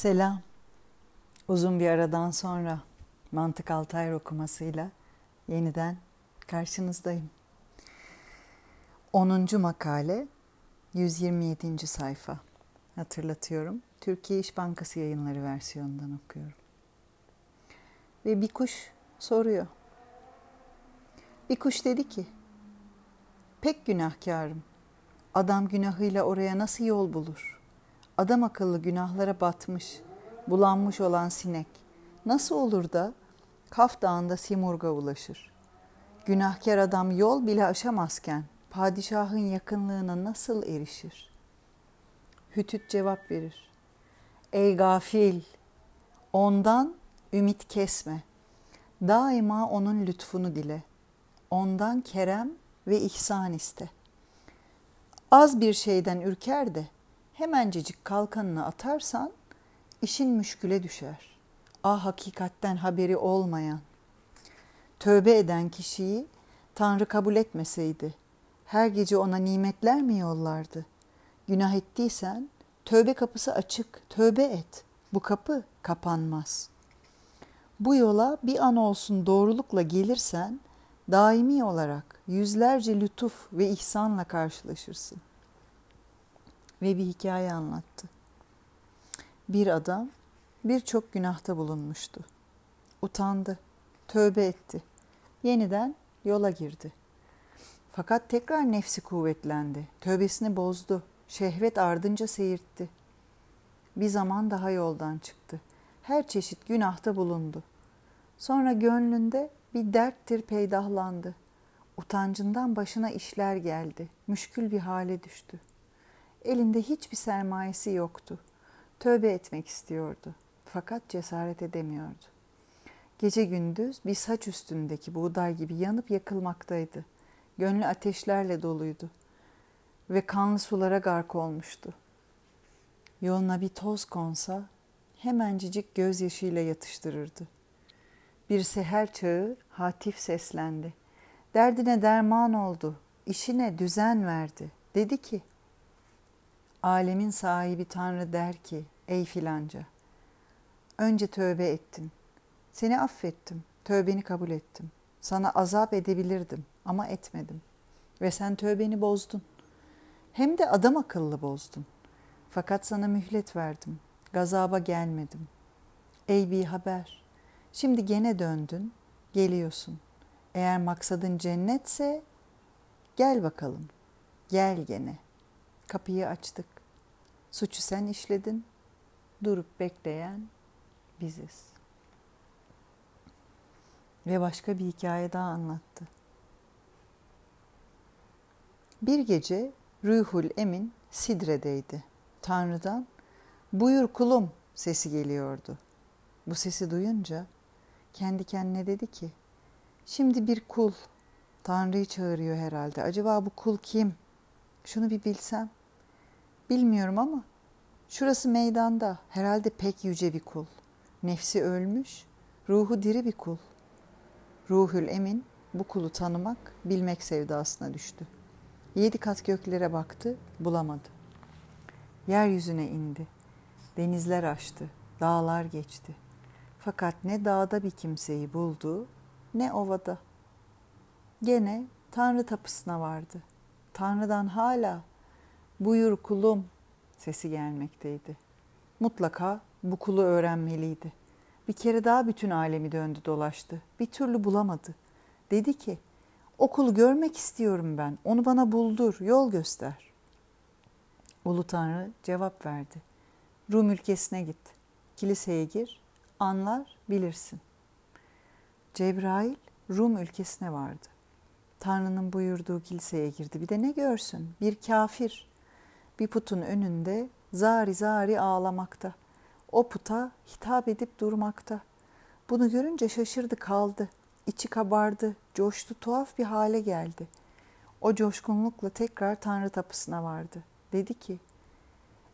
Selam. Uzun bir aradan sonra Mantık Altayr okumasıyla yeniden karşınızdayım. 10. makale 127. sayfa. Hatırlatıyorum. Türkiye İş Bankası yayınları versiyonundan okuyorum. Ve bir kuş soruyor. Bir kuş dedi ki, pek günahkarım. Adam günahıyla oraya nasıl yol bulur?'' Adam akıllı günahlara batmış, bulanmış olan sinek nasıl olur da Kaf Dağı'nda Simurg'a ulaşır? Günahkar adam yol bile aşamazken padişahın yakınlığına nasıl erişir? Hütüt cevap verir. Ey gafil! Ondan ümit kesme. Daima onun lütfunu dile. Ondan kerem ve ihsan iste. Az bir şeyden ürker de hemencecik kalkanını atarsan işin müşküle düşer. Ah hakikatten haberi olmayan. Tövbe eden kişiyi Tanrı kabul etmeseydi her gece ona nimetler mi yollardı? Günah ettiysen tövbe kapısı açık, tövbe et. Bu kapı kapanmaz. Bu yola bir an olsun doğrulukla gelirsen daimi olarak yüzlerce lütuf ve ihsanla karşılaşırsın ve bir hikaye anlattı. Bir adam birçok günahta bulunmuştu. Utandı, tövbe etti. Yeniden yola girdi. Fakat tekrar nefsi kuvvetlendi. Tövbesini bozdu. Şehvet ardınca seyirtti. Bir zaman daha yoldan çıktı. Her çeşit günahta bulundu. Sonra gönlünde bir derttir peydahlandı. Utancından başına işler geldi. Müşkül bir hale düştü. Elinde hiçbir sermayesi yoktu. Tövbe etmek istiyordu. Fakat cesaret edemiyordu. Gece gündüz bir saç üstündeki buğday gibi yanıp yakılmaktaydı. Gönlü ateşlerle doluydu ve kanlı sulara gark olmuştu. Yoluna bir toz konsa hemencecik gözyaşıyla yatıştırırdı. Bir seher çağı hatif seslendi. Derdine derman oldu, işine düzen verdi. Dedi ki, Alemin sahibi Tanrı der ki, ey filanca, önce tövbe ettin, seni affettim, tövbeni kabul ettim. Sana azap edebilirdim ama etmedim. Ve sen tövbeni bozdun. Hem de adam akıllı bozdun. Fakat sana mühlet verdim. Gazaba gelmedim. Ey bir haber. Şimdi gene döndün, geliyorsun. Eğer maksadın cennetse gel bakalım. Gel gene.'' Kapıyı açtık. Suçu sen işledin. Durup bekleyen biziz. Ve başka bir hikaye daha anlattı. Bir gece Ruhul Emin Sidre'deydi. Tanrı'dan buyur kulum sesi geliyordu. Bu sesi duyunca kendi kendine dedi ki şimdi bir kul Tanrı'yı çağırıyor herhalde. Acaba bu kul kim? Şunu bir bilsem. Bilmiyorum ama şurası meydanda herhalde pek yüce bir kul. Nefsi ölmüş, ruhu diri bir kul. Ruhül Emin bu kulu tanımak, bilmek sevdasına düştü. Yedi kat göklere baktı, bulamadı. Yeryüzüne indi. Denizler aştı, dağlar geçti. Fakat ne dağda bir kimseyi buldu, ne ovada. Gene Tanrı tapısına vardı. Tanrı'dan hala buyur kulum sesi gelmekteydi. Mutlaka bu kulu öğrenmeliydi. Bir kere daha bütün alemi döndü dolaştı. Bir türlü bulamadı. Dedi ki, okulu görmek istiyorum ben. Onu bana buldur, yol göster. Ulu Tanrı cevap verdi. Rum ülkesine git. Kiliseye gir, anlar, bilirsin. Cebrail Rum ülkesine vardı. Tanrı'nın buyurduğu kiliseye girdi. Bir de ne görsün? Bir kafir bir putun önünde zari zari ağlamakta. O puta hitap edip durmakta. Bunu görünce şaşırdı kaldı. İçi kabardı, coştu, tuhaf bir hale geldi. O coşkunlukla tekrar Tanrı tapısına vardı. Dedi ki,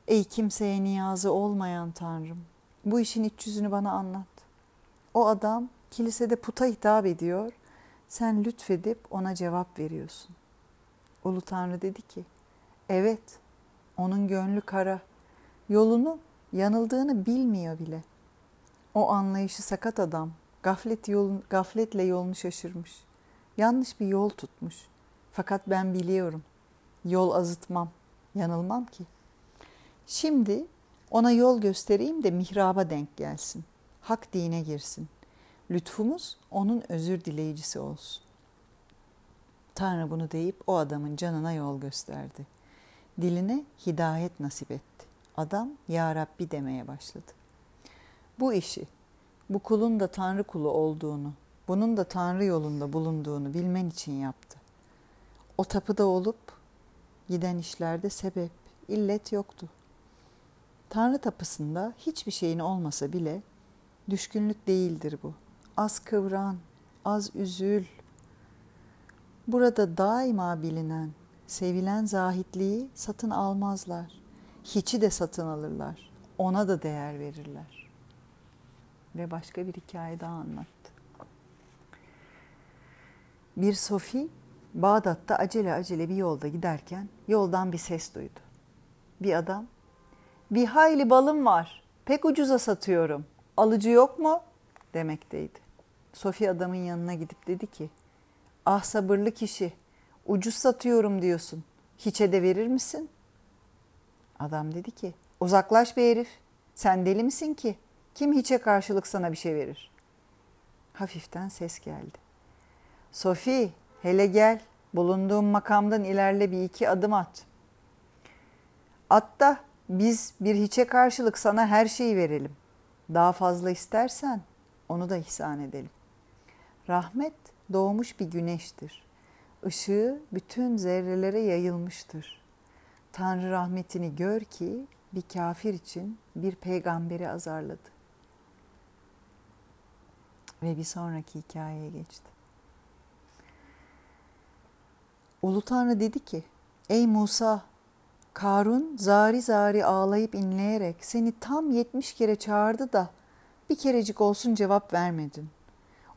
Ey kimseye niyazı olmayan Tanrım, bu işin iç yüzünü bana anlat. O adam kilisede puta hitap ediyor, sen lütfedip ona cevap veriyorsun. Ulu Tanrı dedi ki, evet onun gönlü kara. Yolunu Yanıldığını bilmiyor bile. O anlayışı sakat adam gaflet yolun, gafletle yolunu şaşırmış. Yanlış bir yol tutmuş. Fakat ben biliyorum. Yol azıtmam. Yanılmam ki. Şimdi ona yol göstereyim de mihraba denk gelsin. Hak dine girsin. Lütfumuz onun özür dileyicisi olsun. Tanrı bunu deyip o adamın canına yol gösterdi. Diline hidayet nasip etti. Adam Ya Rabbi demeye başladı. Bu işi, bu kulun da Tanrı kulu olduğunu, bunun da Tanrı yolunda bulunduğunu bilmen için yaptı. O tapıda olup giden işlerde sebep, illet yoktu. Tanrı tapısında hiçbir şeyin olmasa bile düşkünlük değildir bu. Az kıvran, az üzül. Burada daima bilinen, sevilen zahitliği satın almazlar. Hiçi de satın alırlar. Ona da değer verirler. Ve başka bir hikaye daha anlattı. Bir Sofi Bağdat'ta acele acele bir yolda giderken yoldan bir ses duydu. Bir adam, bir hayli balım var, pek ucuza satıyorum, alıcı yok mu? demekteydi. Sofi adamın yanına gidip dedi ki, ah sabırlı kişi, ucuz satıyorum diyorsun, hiçe de verir misin? Adam dedi ki, uzaklaş be herif, sen deli misin ki? Kim hiçe karşılık sana bir şey verir? Hafiften ses geldi. Sofi, hele gel, bulunduğum makamdan ilerle bir iki adım at. At da biz bir hiçe karşılık sana her şeyi verelim. Daha fazla istersen onu da ihsan edelim. Rahmet doğmuş bir güneştir. Işığı bütün zerrelere yayılmıştır. Tanrı rahmetini gör ki bir kafir için bir peygamberi azarladı. Ve bir sonraki hikayeye geçti. Ulu Tanrı dedi ki, Ey Musa, Karun zari zari ağlayıp inleyerek seni tam yetmiş kere çağırdı da bir kerecik olsun cevap vermedin.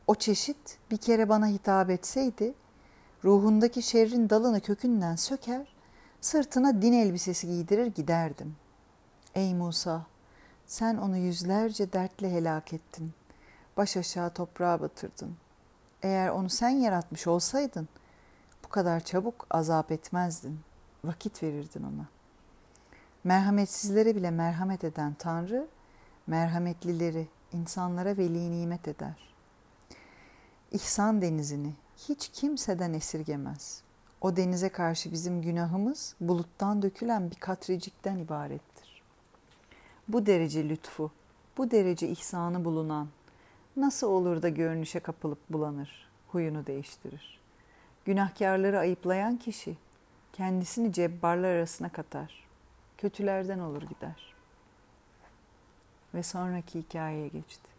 O çeşit bir kere bana hitap etseydi, ruhundaki şerrin dalını kökünden söker, sırtına din elbisesi giydirir giderdim. Ey Musa, sen onu yüzlerce dertle helak ettin. Baş aşağı toprağa batırdın. Eğer onu sen yaratmış olsaydın, bu kadar çabuk azap etmezdin. Vakit verirdin ona. Merhametsizlere bile merhamet eden Tanrı, merhametlileri insanlara veli nimet eder. İhsan denizini hiç kimseden esirgemez. O denize karşı bizim günahımız buluttan dökülen bir katrecikten ibarettir. Bu derece lütfu, bu derece ihsanı bulunan nasıl olur da görünüşe kapılıp bulanır, huyunu değiştirir. Günahkarları ayıplayan kişi kendisini cebbarlar arasına katar. Kötülerden olur gider. Ve sonraki hikayeye geçti.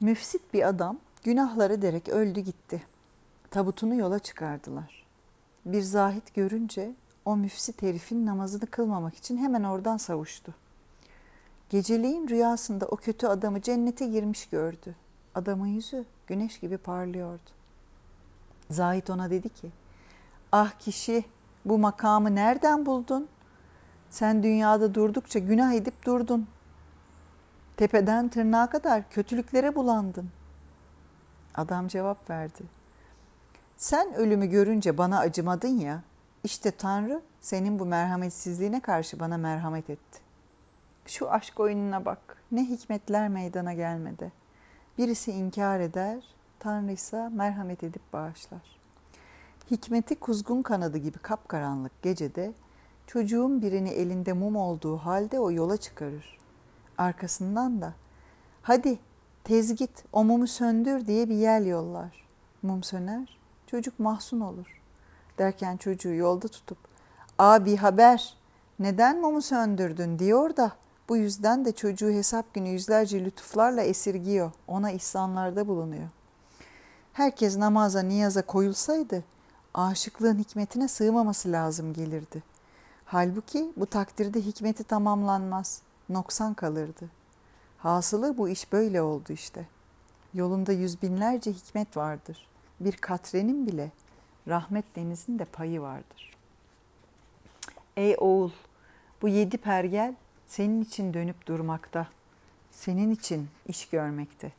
Müfsit bir adam günahları derek öldü gitti. Tabutunu yola çıkardılar. Bir zahit görünce o müfsit herifin namazını kılmamak için hemen oradan savuştu. Geceliğin rüyasında o kötü adamı cennete girmiş gördü. Adamın yüzü güneş gibi parlıyordu. Zahit ona dedi ki, ah kişi bu makamı nereden buldun? Sen dünyada durdukça günah edip durdun. Tepeden tırnağa kadar kötülüklere bulandın. Adam cevap verdi. Sen ölümü görünce bana acımadın ya, işte Tanrı senin bu merhametsizliğine karşı bana merhamet etti. Şu aşk oyununa bak, ne hikmetler meydana gelmedi. Birisi inkar eder, Tanrı ise merhamet edip bağışlar. Hikmeti kuzgun kanadı gibi kapkaranlık gecede çocuğun birini elinde mum olduğu halde o yola çıkarır. Arkasından da hadi tez git o mumu söndür diye bir yel yollar. Mum söner, çocuk mahzun olur. Derken çocuğu yolda tutup abi haber neden mumu söndürdün diyor da bu yüzden de çocuğu hesap günü yüzlerce lütuflarla esirgiyor, ona ihsanlarda bulunuyor. Herkes namaza, niyaza koyulsaydı aşıklığın hikmetine sığmaması lazım gelirdi. Halbuki bu takdirde hikmeti tamamlanmaz, noksan kalırdı. Hasılı bu iş böyle oldu işte. Yolunda yüz binlerce hikmet vardır. Bir katrenin bile rahmet denizinde payı vardır. Ey oğul, Bu yedi pergel senin için dönüp durmakta. Senin için iş görmekte.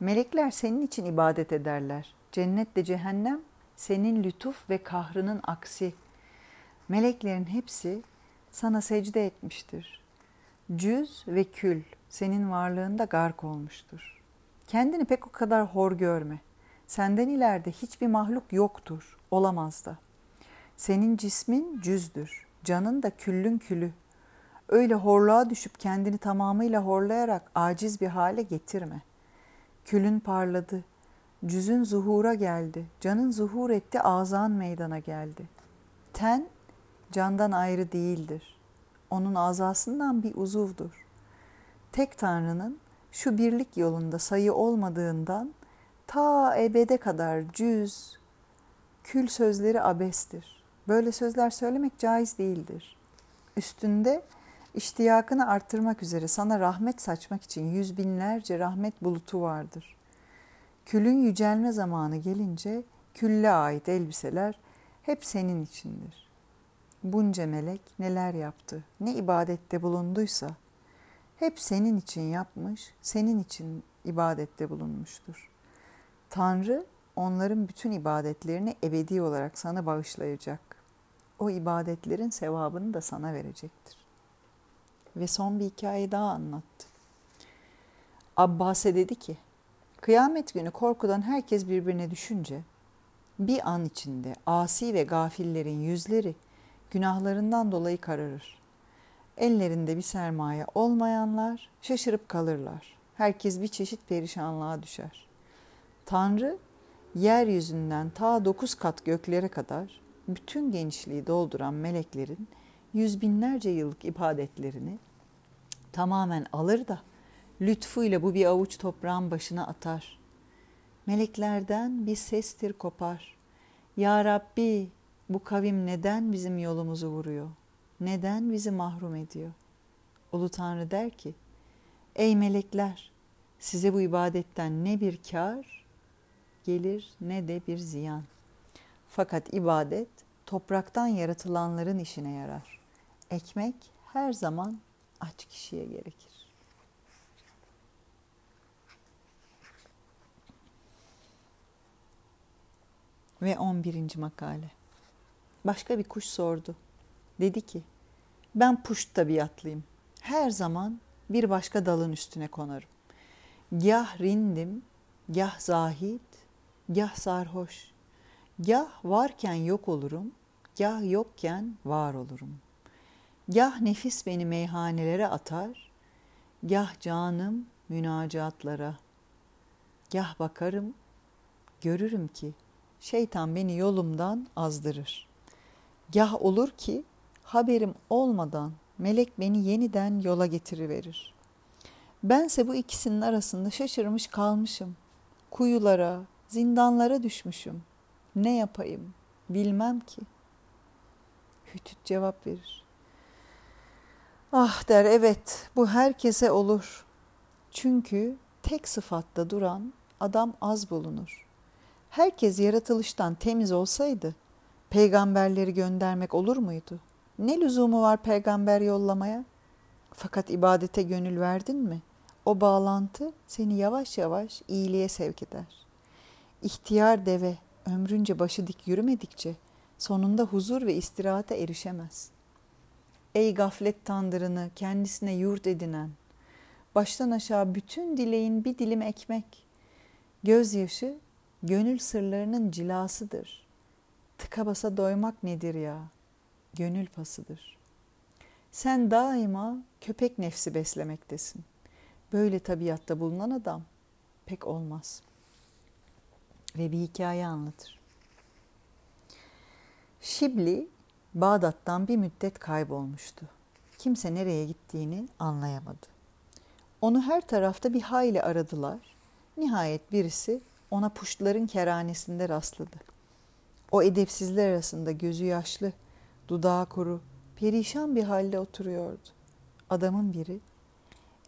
Melekler senin için ibadet ederler. Cennet de cehennem senin lütuf ve kahrının aksi. Meleklerin hepsi sana secde etmiştir. Cüz ve kül senin varlığında gark olmuştur. Kendini pek o kadar hor görme. Senden ileride hiçbir mahluk yoktur, olamaz da. Senin cismin cüzdür, canın da küllün külü. Öyle horluğa düşüp kendini tamamıyla horlayarak aciz bir hale getirme. Külün parladı, cüzün zuhura geldi, canın zuhur etti, azan meydana geldi. Ten candan ayrı değildir. Onun azasından bir uzuvdur. Tek Tanrı'nın şu birlik yolunda sayı olmadığından ta ebede kadar cüz, kül sözleri abestir. Böyle sözler söylemek caiz değildir. Üstünde iştiyakını arttırmak üzere sana rahmet saçmak için yüz binlerce rahmet bulutu vardır. Külün yücelme zamanı gelince külle ait elbiseler hep senin içindir. Bunca melek neler yaptı, ne ibadette bulunduysa hep senin için yapmış, senin için ibadette bulunmuştur. Tanrı onların bütün ibadetlerini ebedi olarak sana bağışlayacak. O ibadetlerin sevabını da sana verecektir. Ve son bir hikaye daha anlattı. Abbas'e dedi ki, kıyamet günü korkudan herkes birbirine düşünce, bir an içinde asi ve gafillerin yüzleri günahlarından dolayı kararır. Ellerinde bir sermaye olmayanlar şaşırıp kalırlar. Herkes bir çeşit perişanlığa düşer. Tanrı yeryüzünden ta dokuz kat göklere kadar bütün genişliği dolduran meleklerin yüz binlerce yıllık ibadetlerini tamamen alır da lütfuyla bu bir avuç toprağın başına atar. Meleklerden bir sestir kopar. Ya Rabbi bu kavim neden bizim yolumuzu vuruyor? Neden bizi mahrum ediyor? Ulu Tanrı der ki, Ey melekler, size bu ibadetten ne bir kar gelir ne de bir ziyan. Fakat ibadet topraktan yaratılanların işine yarar. Ekmek her zaman aç kişiye gerekir. Ve 11. makale. Başka bir kuş sordu. Dedi ki, ben puşt tabiatlıyım. Her zaman bir başka dalın üstüne konarım. Gah rindim, gah zahid, gah sarhoş. Gah varken yok olurum, gah yokken var olurum. Gah nefis beni meyhanelere atar, gah canım münacatlara. Gah bakarım, görürüm ki şeytan beni yolumdan azdırır. Gah olur ki haberim olmadan melek beni yeniden yola getiriverir. Bense bu ikisinin arasında şaşırmış kalmışım. Kuyulara, zindanlara düşmüşüm. Ne yapayım bilmem ki. Hütüt cevap verir. Ah der evet bu herkese olur. Çünkü tek sıfatta duran adam az bulunur. Herkes yaratılıştan temiz olsaydı peygamberleri göndermek olur muydu? Ne lüzumu var peygamber yollamaya? Fakat ibadete gönül verdin mi? O bağlantı seni yavaş yavaş iyiliğe sevk eder. İhtiyar deve ömrünce başı dik yürümedikçe sonunda huzur ve istirahate erişemez. Ey gaflet tandırını kendisine yurt edinen, baştan aşağı bütün dileğin bir dilim ekmek, gözyaşı gönül sırlarının cilasıdır. Tıka basa doymak nedir ya? Gönül pasıdır. Sen daima köpek nefsi beslemektesin. Böyle tabiatta bulunan adam pek olmaz.'' ve bir hikaye anlatır. Şibli Bağdat'tan bir müddet kaybolmuştu. Kimse nereye gittiğini anlayamadı. Onu her tarafta bir hayli aradılar. Nihayet birisi ona puştların keranesinde rastladı. O edepsizler arasında gözü yaşlı, dudağı kuru, perişan bir halde oturuyordu. Adamın biri,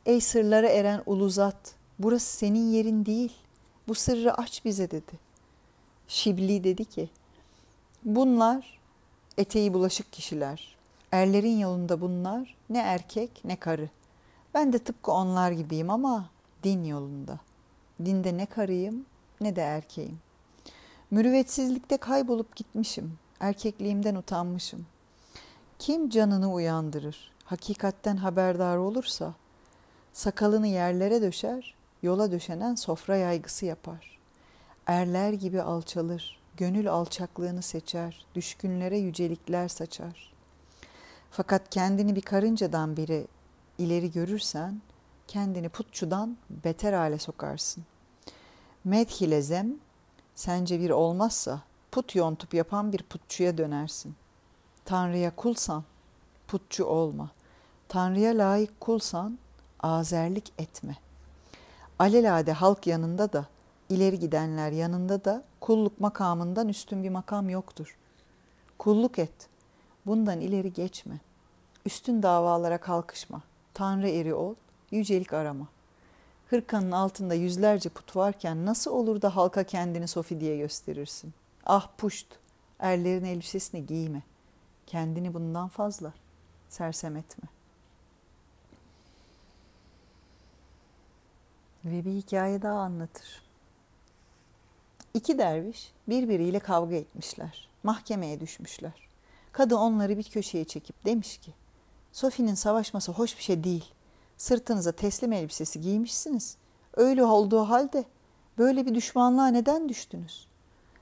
''Ey sırlara eren uluzat, burası senin yerin değil. Bu sırrı aç bize dedi. Şibli dedi ki, bunlar eteği bulaşık kişiler. Erlerin yolunda bunlar ne erkek ne karı. Ben de tıpkı onlar gibiyim ama din yolunda. Dinde ne karıyım ne de erkeğim. Mürüvvetsizlikte kaybolup gitmişim. Erkekliğimden utanmışım. Kim canını uyandırır, hakikatten haberdar olursa, sakalını yerlere döşer, yola döşenen sofra yaygısı yapar. Erler gibi alçalır, gönül alçaklığını seçer, düşkünlere yücelikler saçar. Fakat kendini bir karıncadan biri ileri görürsen, kendini putçudan beter hale sokarsın. Medhilezem, sence bir olmazsa put yontup yapan bir putçuya dönersin. Tanrı'ya kulsan putçu olma. Tanrı'ya layık kulsan azerlik etme. Alelade halk yanında da, ileri gidenler yanında da kulluk makamından üstün bir makam yoktur. Kulluk et. Bundan ileri geçme. Üstün davalara kalkışma. Tanrı eri ol, yücelik arama. Hırkanın altında yüzlerce put varken nasıl olur da halka kendini Sofi diye gösterirsin? Ah puşt, erlerin elbisesini giyme. Kendini bundan fazla sersem etme. Ve bir hikaye daha anlatır. İki derviş birbiriyle kavga etmişler. Mahkemeye düşmüşler. Kadı onları bir köşeye çekip demiş ki, Sofi'nin savaşması hoş bir şey değil. Sırtınıza teslim elbisesi giymişsiniz. Öyle olduğu halde böyle bir düşmanlığa neden düştünüz?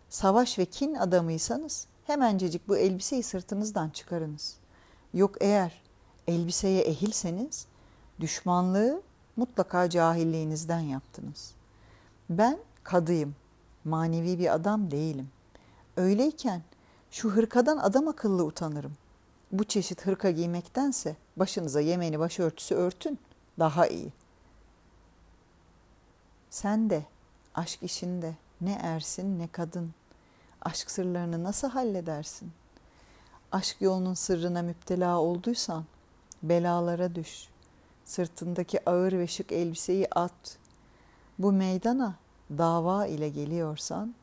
Savaş ve kin adamıysanız hemencecik bu elbiseyi sırtınızdan çıkarınız. Yok eğer elbiseye ehilseniz düşmanlığı mutlaka cahilliğinizden yaptınız. Ben kadıyım, manevi bir adam değilim. Öyleyken şu hırkadan adam akıllı utanırım. Bu çeşit hırka giymektense başınıza yemeni başörtüsü örtün daha iyi. Sen de aşk işinde ne ersin ne kadın. Aşk sırlarını nasıl halledersin? Aşk yolunun sırrına müptela olduysan belalara düş. Sırtındaki ağır ve şık elbiseyi at. Bu meydana dava ile geliyorsan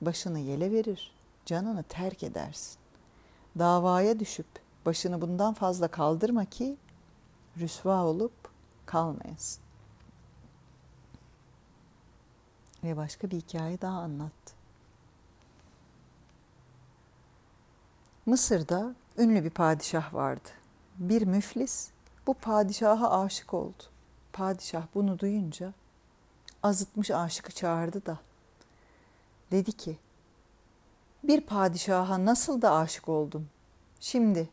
başını yele verir, canını terk edersin. Davaya düşüp başını bundan fazla kaldırma ki rüsva olup kalmayasın. Ve başka bir hikaye daha anlattı. Mısır'da ünlü bir padişah vardı. Bir müflis bu padişaha aşık oldu. Padişah bunu duyunca azıtmış aşıkı çağırdı da dedi ki bir padişaha nasıl da aşık oldun? Şimdi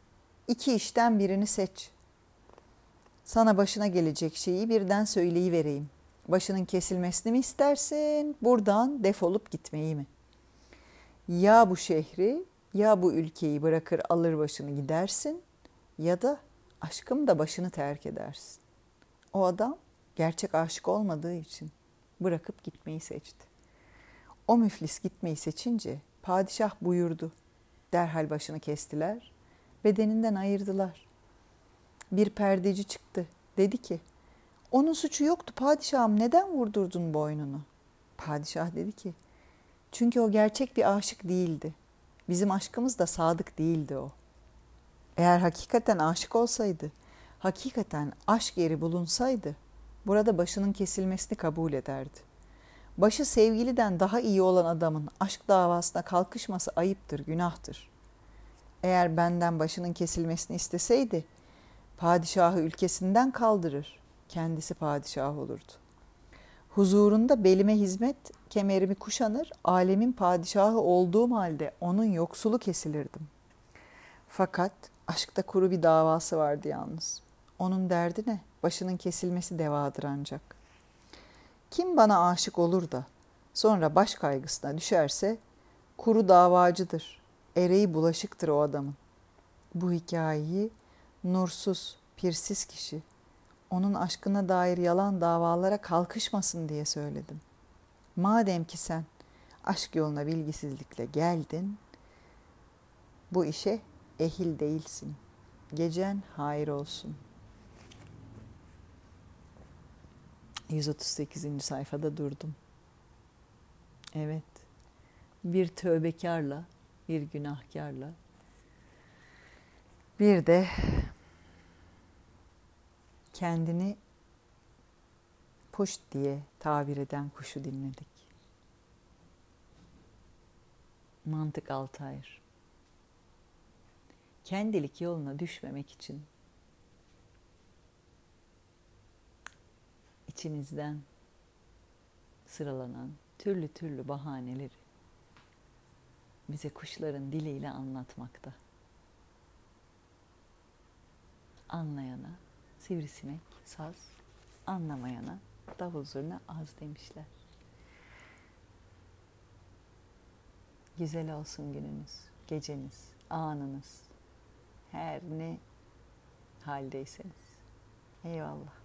iki işten birini seç. Sana başına gelecek şeyi birden söyleyivereyim. Başının kesilmesini mi istersin, buradan defolup gitmeyi mi? Ya bu şehri ya bu ülkeyi bırakır alır başını gidersin ya da aşkım da başını terk edersin. O adam gerçek aşık olmadığı için bırakıp gitmeyi seçti. O müflis gitmeyi seçince padişah buyurdu. Derhal başını kestiler, bedeninden ayırdılar. Bir perdeci çıktı. Dedi ki, onun suçu yoktu padişahım neden vurdurdun boynunu? Padişah dedi ki, çünkü o gerçek bir aşık değildi. Bizim aşkımız da sadık değildi o. Eğer hakikaten aşık olsaydı, hakikaten aşk yeri bulunsaydı, burada başının kesilmesini kabul ederdi. Başı sevgiliden daha iyi olan adamın aşk davasına kalkışması ayıptır, günahtır. Eğer benden başının kesilmesini isteseydi, padişahı ülkesinden kaldırır, kendisi padişah olurdu. Huzurunda belime hizmet, kemerimi kuşanır, alemin padişahı olduğum halde onun yoksulu kesilirdim. Fakat aşkta kuru bir davası vardı yalnız. Onun derdi ne? Başının kesilmesi devadır ancak. Kim bana aşık olur da sonra baş kaygısına düşerse kuru davacıdır. Ereği bulaşıktır o adamın. Bu hikayeyi nursuz, pirsiz kişi onun aşkına dair yalan davalara kalkışmasın diye söyledim. Madem ki sen aşk yoluna bilgisizlikle geldin, bu işe ehil değilsin. Gecen hayır olsun. 138. sayfada durdum. Evet, bir tövbekarla, bir günahkarla Bir de kendini push diye tabir eden kuşu dinledik. Mantık Altayır. Kendilik yoluna düşmemek için içinizden sıralanan türlü türlü bahaneleri bize kuşların diliyle anlatmakta. Anlayana sivrisinek, saz, anlamayana davul zurna az demişler. Güzel olsun gününüz, geceniz, anınız, her ne haldeyseniz. Eyvallah.